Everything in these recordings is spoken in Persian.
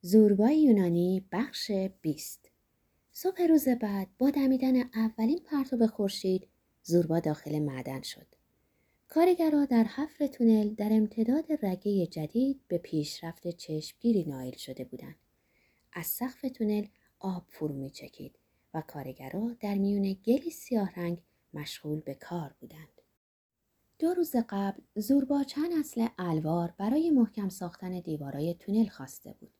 زوربای یونانی بخش 20 صبح روز بعد با دمیدن اولین پرتاب خورشید زوربا داخل معدن شد. کارگرها در حفر تونل در امتداد رگه جدید به پیشرفت چشمگیری نایل شده بودند. از سقف تونل آب فرو می چکید و کارگرها در میون گلی سیاه رنگ مشغول به کار بودند. دو روز قبل زوربا چند اصل الوار برای محکم ساختن دیوارای تونل خواسته بود.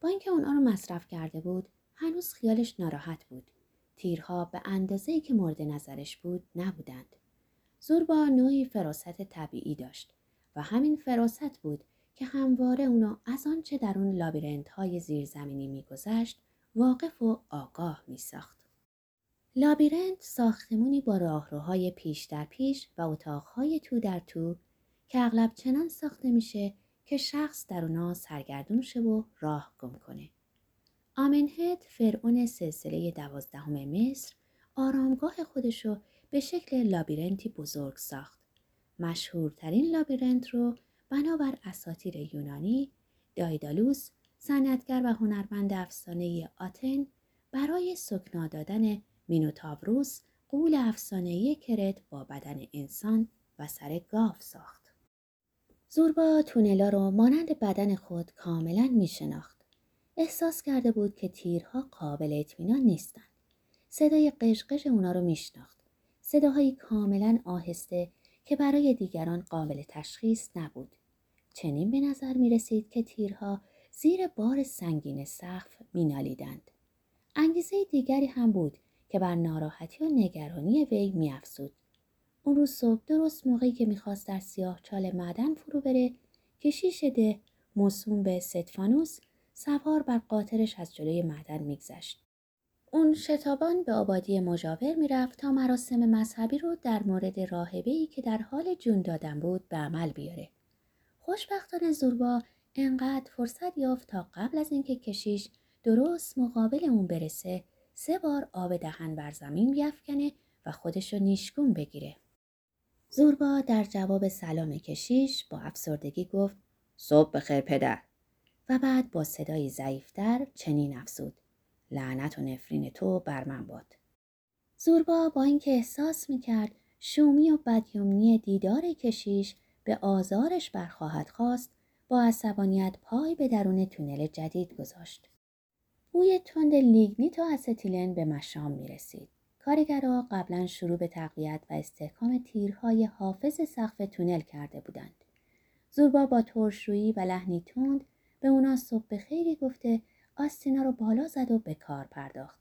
با اینکه اونها رو مصرف کرده بود هنوز خیالش ناراحت بود تیرها به اندازه‌ای که مورد نظرش بود نبودند زوربا نوعی فراست طبیعی داشت و همین فراست بود که همواره اونو از آنچه در اون لابیرنت های زیرزمینی میگذشت واقف و آگاه میساخت. لابیرنت ساختمونی با راهروهای پیش در پیش و اتاقهای تو در تو که اغلب چنان ساخته میشه که شخص در اونا سرگردون شه و راه گم کنه. آمنهد فرعون سلسله دوازدهم مصر آرامگاه خودشو به شکل لابیرنتی بزرگ ساخت. مشهورترین لابیرنت رو بنابر اساتیر یونانی دایدالوس صنعتگر و هنرمند افسانه آتن برای سکنا دادن مینوتاوروس قول افسانه کرت با بدن انسان و سر گاو ساخت. زوربا تونلا رو مانند بدن خود کاملا می شناخت. احساس کرده بود که تیرها قابل اطمینان نیستند. صدای قشقش اونا رو میشناخت. صداهایی کاملا آهسته که برای دیگران قابل تشخیص نبود. چنین به نظر می رسید که تیرها زیر بار سنگین سقف می نالیدند. انگیزه دیگری هم بود که بر ناراحتی و نگرانی وی می افسود. اون روز صبح درست موقعی که می‌خواست در سیاه چال معدن فرو بره کشیش ده موسوم به ستفانوس سوار بر قاطرش از جلوی معدن میگذشت. اون شتابان به آبادی مجاور می‌رفت تا مراسم مذهبی رو در مورد راهبه که در حال جون دادن بود به عمل بیاره. خوشبختانه زوربا انقدر فرصت یافت تا قبل از اینکه کشیش درست مقابل اون برسه سه بار آب دهن بر زمین بیافکنه و خودشو نیشگون بگیره. زوربا در جواب سلام کشیش با افسردگی گفت صبح بخیر پدر. و بعد با صدایی ضعیفتر چنین افزود لعنت و نفرین تو بر من باد. زوربا با اینکه احساس می‌کرد شومی و بدیومنی دیدار کشیش به آزارش برخواهد خواست با عصبانیت پای به درون تونل جدید گذاشت. بوی تند لیگنیت و استیلن به مشام می رسید. کارگرها قبلا شروع به تقویت و استحکام تیرهای حافظ سقف تونل کرده بودند. زوربا با ترشرویی و لحنی تند به اونا صبح خیری گفته آستینا رو بالا زد و به کار پرداخت.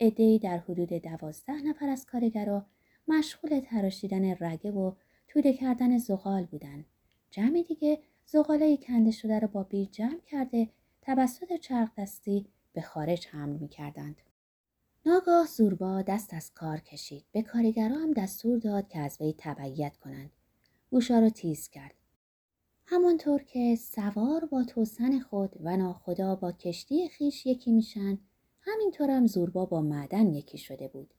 ادهی در حدود دوازده نفر از کارگرها مشغول تراشیدن رگه و توده کردن زغال بودند. جمعی دیگه زغالای کنده شده رو با بیر جمع کرده توسط چرخ دستی به خارج حمل می کردند. ناگاه زوربا دست از کار کشید. به کارگرا هم دستور داد که از وی تبعیت کنند. گوشا را تیز کرد. همانطور که سوار با توسن خود و ناخدا با کشتی خیش یکی میشن همینطور هم زوربا با معدن یکی شده بود.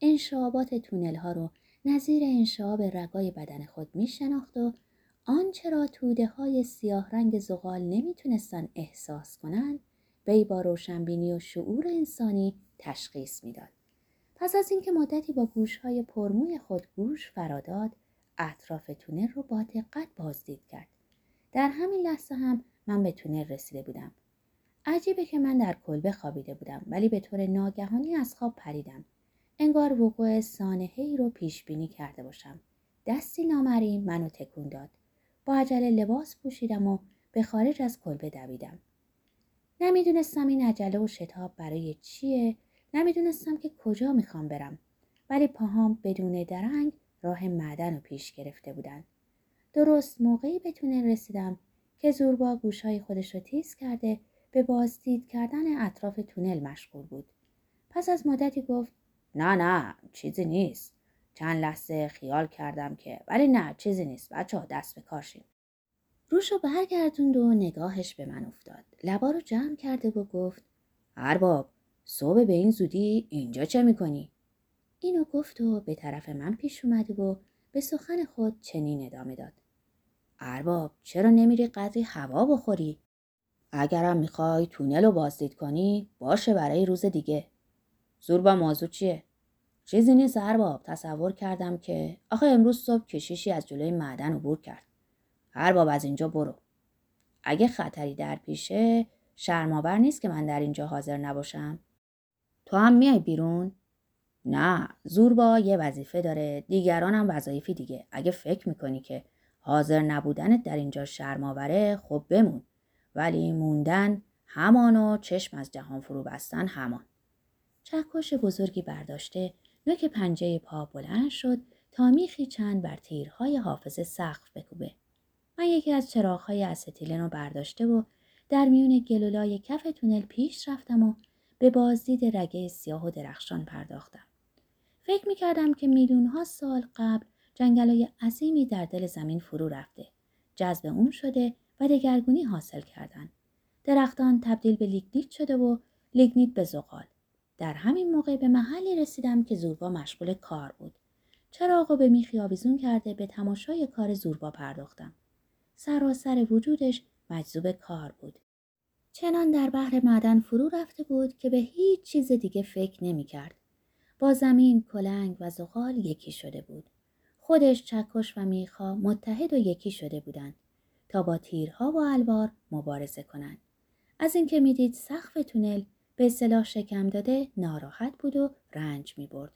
انشابات تونل ها رو نظیر انشاب رگای بدن خود می شناخت و آنچه را توده های سیاه رنگ زغال نمی‌تونستن احساس کنند وی با روشنبینی و شعور انسانی تشخیص می‌داد. پس از اینکه مدتی با گوشهای پرموی خود گوش فراداد اطراف تونل رو با دقت بازدید کرد. در همین لحظه هم من به تونل رسیده بودم. عجیبه که من در کلبه خوابیده بودم ولی به طور ناگهانی از خواب پریدم. انگار وقوع سانحه رو پیش بینی کرده باشم. دستی نامری منو تکون داد. با عجله لباس پوشیدم و به خارج از کلبه دویدم. نمی‌دونستم این عجله و شتاب برای چیه نمی‌دونستم که کجا می‌خوام برم. ولی پاهام بدون درنگ راه معدن رو پیش گرفته بودن. درست موقعی به تونل رسیدم که زوربا گوشهای خودش رو تیز کرده به بازدید کردن اطراف تونل مشغول بود. پس از مدتی گفت نه نه چیزی نیست. چند لحظه خیال کردم که ولی نه چیزی نیست بچه ها دست به کارشین روشو برگردوند و نگاهش به من افتاد. لبا رو جمع کرده و گفت ارباب صبح به این زودی اینجا چه می‌کنی؟ اینو گفت و به طرف من پیش اومد و به سخن خود چنین ادامه داد. ارباب چرا نمیری قدری هوا بخوری؟ اگرم می‌خوای تونل رو بازدید کنی باشه برای روز دیگه. زور با موضوع چیه؟ چیزی نیست ارباب تصور کردم که آخه امروز صبح کشیشی از جلوی معدن عبور کرد. ارباب از اینجا برو. اگه خطری در پیشه شرماور نیست که من در اینجا حاضر نباشم. تو هم میای بیرون؟ نه زوربا یه وظیفه داره. دیگران هم وظایفی دیگه. اگه فکر می‌کنی که حاضر نبودنت در اینجا شرماوره خب بمون. ولی موندن همان و چشم از جهان فرو بستن همان. چکش بزرگی برداشته نوک پنجه پا بلند شد تا میخی چند بر تیرهای حافظ سقف بکوبه. من یکی از چراغهای استیلن رو برداشته و در میون گلولای کف تونل پیش رفتم و به بازدید رگه سیاه و درخشان پرداختم. فکر می کردم که میلیون ها سال قبل جنگلای عظیمی در دل زمین فرو رفته. جذب اون شده و دگرگونی حاصل کردن. درختان تبدیل به لیگنیت شده و لیگنیت به زغال. در همین موقع به محلی رسیدم که زوربا مشغول کار بود. چراغو به میخی آویزون کرده به تماشای کار زوربا پرداختم. سراسر وجودش مجذوب کار بود. چنان در بحر معدن فرو رفته بود که به هیچ چیز دیگه فکر نمی کرد. با زمین، کلنگ و زغال یکی شده بود. خودش چکش و میخا متحد و یکی شده بودند تا با تیرها و الوار مبارزه کنند. از اینکه می‌دید سقف تونل به اصطلاح شکم داده ناراحت بود و رنج می برد.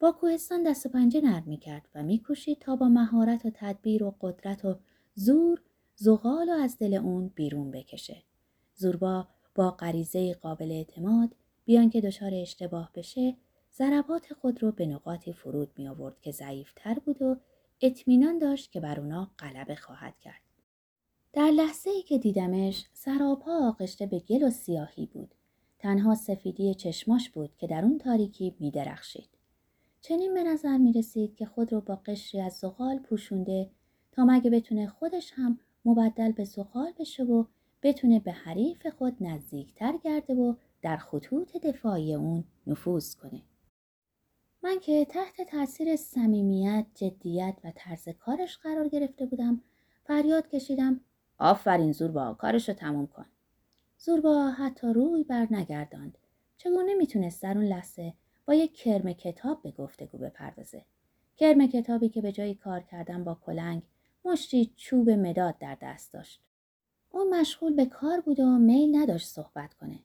با کوهستان دست و پنجه نرم می کرد و میکوشید تا با مهارت و تدبیر و قدرت و زور زغال و از دل اون بیرون بکشه. زوربا با غریزه قابل اعتماد بیان که دچار اشتباه بشه ضربات خود رو به نقاطی فرود می آورد که ضعیفتر بود و اطمینان داشت که بر اونا غلبه خواهد کرد. در لحظه ای که دیدمش سراپا آغشته به گل و سیاهی بود. تنها سفیدی چشماش بود که در اون تاریکی می درخشید. چنین به نظر می رسید که خود رو با قشری از زغال پوشونده تا مگه بتونه خودش هم مبدل به زغال بشه و بتونه به حریف خود نزدیکتر گرده و در خطوط دفاعی اون نفوذ کنه. من که تحت تاثیر صمیمیت، جدیت و طرز کارش قرار گرفته بودم، فریاد کشیدم آفرین زوربا کارش رو تموم کن. زوربا حتی روی بر نگرداند. چگونه می‌تونست در اون لحظه با یک کرم کتاب به گفتگو بپردازه؟ کرم کتابی که به جای کار کردن با کلنگ مشتی چوب مداد در دست داشت. اون مشغول به کار بود و میل نداشت صحبت کنه.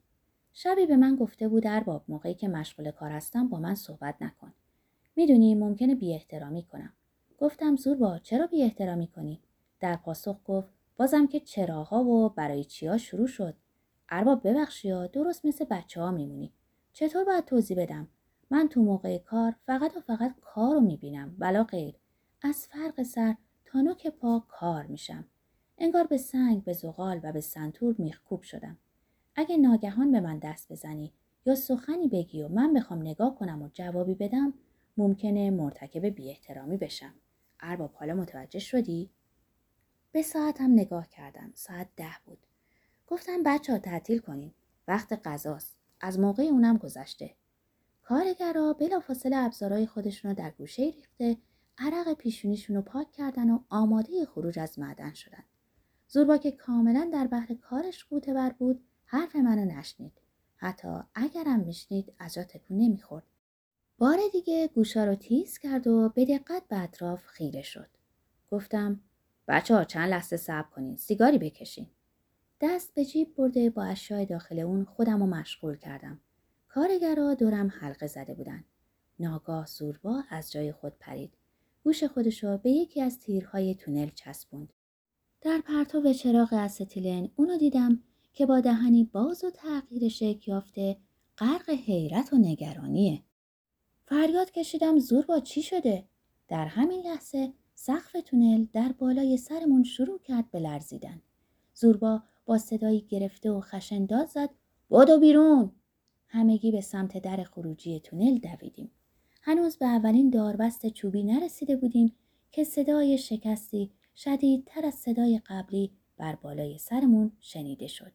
شبی به من گفته بود ارباب موقعی که مشغول کار هستم با من صحبت نکن. می‌دونی ممکنه بی احترامی کنم. گفتم زور با چرا بی احترامی کنی؟ در پاسخ گفت بازم که چراها و برای چیا شروع شد. ارباب ببخشی ها درست مثل بچه ها میمونی. چطور باید توضیح بدم؟ من تو موقع کار فقط و فقط کار رو می‌بینم ولا غیر. از فرق سر تا نوک پا کار میشم. انگار به سنگ به زغال و به سنتور میخکوب شدم. اگه ناگهان به من دست بزنی یا سخنی بگی و من بخوام نگاه کنم و جوابی بدم ممکنه مرتکب بی احترامی بشم. ارباب حالا متوجه شدی؟ به ساعتم نگاه کردم. ساعت ده بود. گفتم بچه ها تعطیل کنین. وقت غذاست. از موقع اونم گذشته. کارگرا بلافاصله ابزارهای خودشون رو در گوشه ریخته عرق پیشونیشون رو پاک کردن و آماده خروج از معدن شدن. زوربا که کاملا در بحر کارش قوطه بر بود حرف منو نشنید. حتی اگرم میشنید از جا نمی‌خورد. بار دیگه گوشا رو تیز کرد و به دقت به اطراف خیره شد. گفتم بچه ها چند لحظه صبر کنین سیگاری بکشین. دست به جیب برده با اشیای داخل اون خودم رو مشغول کردم. کارگرا دورم حلقه زده بودن. ناگاه زوربا از جای خود پرید. گوش خودشو به یکی از تیرهای تونل چسبوند. در پرتو چراغ استیلن اونو دیدم که با دهنی باز و تغییر شکل یافته غرق حیرت و نگرانیه. فریاد کشیدم زور با چی شده؟ در همین لحظه سقف تونل در بالای سرمون شروع کرد به لرزیدن. زوربا با صدایی گرفته و خشن داد زد بادو بیرون همگی به سمت در خروجی تونل دویدیم هنوز به اولین داربست چوبی نرسیده بودیم که صدای شکستی شدیدتر از صدای قبلی بر بالای سرمون شنیده شد.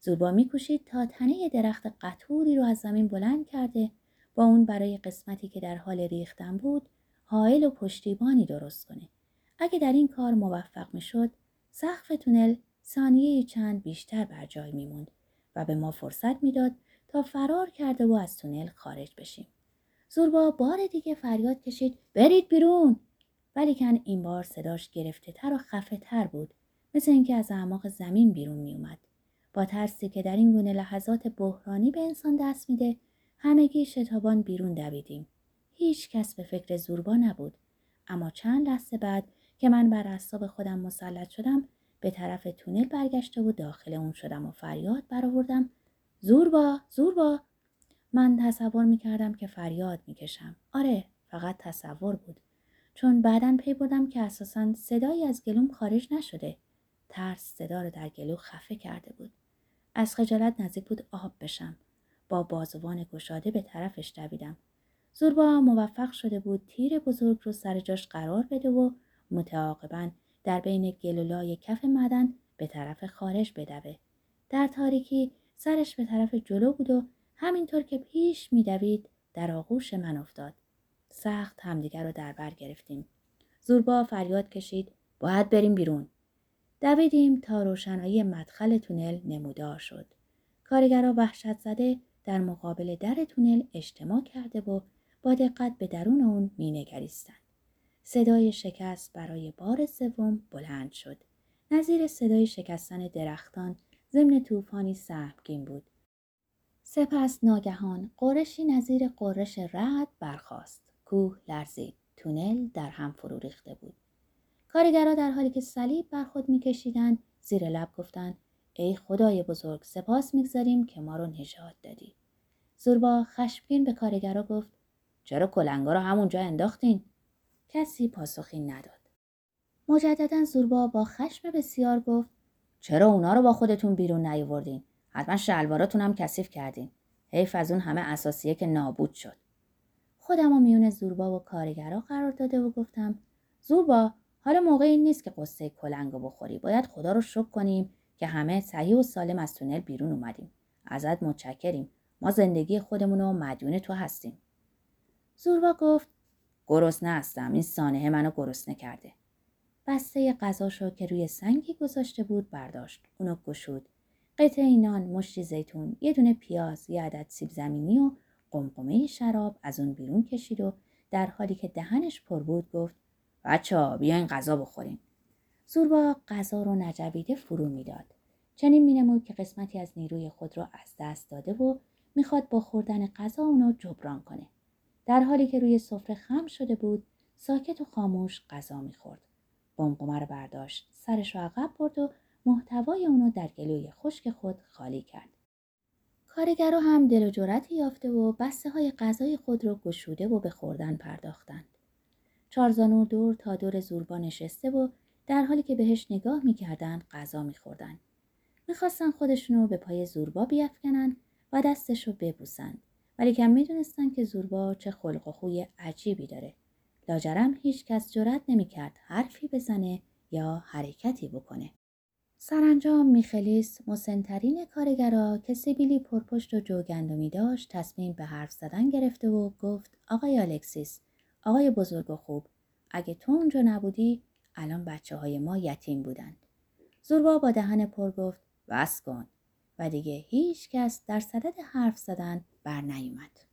زوربا میکوشید تا تنه درخت قطوری رو از زمین بلند کرده با اون برای قسمتی که در حال ریختن بود حائل و پشتیبانی درست کنه. اگه در این کار موفق می‌شد سقف تونل ثانیه چند بیشتر بر جای میموند و به ما فرصت می‌داد تا فرار کرده و از تونل خارج بشیم. زوربا بار دیگه فریاد کشید برید بیرون ولیکن این بار صداش گرفته تر و خفه تر بود مثل اینکه از اعماق زمین بیرون می اومد. با ترسی که در این گونه لحظات بحرانی به انسان دست میده همگی شتابان بیرون دویدیم. هیچ کس به فکر زوربا نبود. اما چند لحظه بعد که من بر اعصاب خودم مسلط شدم به طرف تونل برگشته و داخل اون شدم و فریاد برآوردم زوربا زوربا من تصور می‌کردم که فریاد می‌کشم آره فقط تصور بود چون بعدا پی بردم که اساسا صدایی از گلوم خارج نشده. ترس صدا رو در گلو خفه کرده بود. از خجالت نزدیک بود آب بشم. با بازوان گشاده به طرفش دویدم. زوربا موفق شده بود تیر بزرگ رو سر جاش قرار بده و متعاقبا در بین گلولای کف معدن به طرف خارج بدوه. در تاریکی سرش به طرف جلو بود و همینطور که پیش میدوید در آغوش من افتاد. سخت همدیگر رو در بر گرفتیم. زوربا فریاد کشید باید بریم بیرون. دویدیم تا روشنایی مدخل تونل نمودار شد. کارگرها وحشت زده در مقابل در تونل اجتماع کرده و با دقت به درون اون مینگریستند. صدای شکست برای بار سوم بلند شد. نظیر صدای شکستن درختان ضمن طوفانی سهمگین بود. سپس ناگهان قرشی نظیر قرش رعد برخاست. کوه لرزید تونل در هم فرو ریخته بود. کارگرها در حالی که صلیب بر خود میکشیدند زیر لب گفتند ای خدای بزرگ سپاس می‌گذاریم که ما رو نجات دادی. زوربا خشمگین به کارگرا گفت چرا کلنگا رو همونجا انداختین؟ کسی پاسخی نداد. مجددا زوربا با خشم بسیار گفت چرا اونا رو با خودتون بیرون نیاوردین؟ حتما شلواراتون هم کثیف کردین. حیف از اون همه اساسیه که نابود شد. خودم و میون زوربا و کارگرا قرار داده و گفتم زوربا حالا موقع این نیست که قصه کلنگو بخوری. باید خدا رو شکر کنیم که همه صحیح و سالم از تونل بیرون اومدیم. ازت متشکریم. ما زندگی خودمون رو مدیون تو هستیم. زوربا گفت گرسنه هستم. این سانحه منو گرسنه کرده. بسته غذاشو که روی سنگی گذاشته بود برداشت. اونو گشود. قطعه نان مشتی زیتون یه دونه پیاز یه عدد سیب زمینی و قمقمه شراب از اون بیرون کشید و در حالی که دهنش پر بود گفت بچه ها بیاین غذا بخوریم. زوربا غذا رو نجویده فرو می‌داد. چنین مینمود که قسمتی از نیروی خود را از دست داده و می‌خواد با خوردن غذا اونو جبران کنه. در حالی که روی سفره خم شده بود ساکت و خاموش غذا می‌خورد. قمقمه رو برداشت سرش رو عقب برد و محتوای اونو در گلوی خشک خود خالی کرد. کارگرها هم دل و جرأتی یافته و بسته های غذای خود را گشوده و به خوردن پرداختند. چارزانو دور تا دور زوربا نشسته و در حالی که بهش نگاه می‌کردند غذا میخوردند. می‌خواستن خودشونو به پای زوربا بیافکنن و دستش رو. ولی کم می‌دونستن که زوربا چه خلق و خوی عجیبی داره. لاجرم هیچ کس جرأت نمی‌کرد حرفی بزنه یا حرکتی بکنه. سرانجام میخلیس مسنترین کارگرا که سیبیلی پرپشت و جوگندمی داشت تصمیم به حرف زدن گرفته و گفت آقای الکسیس آقای بزرگ و خوب اگه تو اونجا نبودی الان بچه های ما یتیم بودند زوربا با دهن پر گفت بس کن و دیگه هیچ کس در صدد حرف زدن بر نیومد.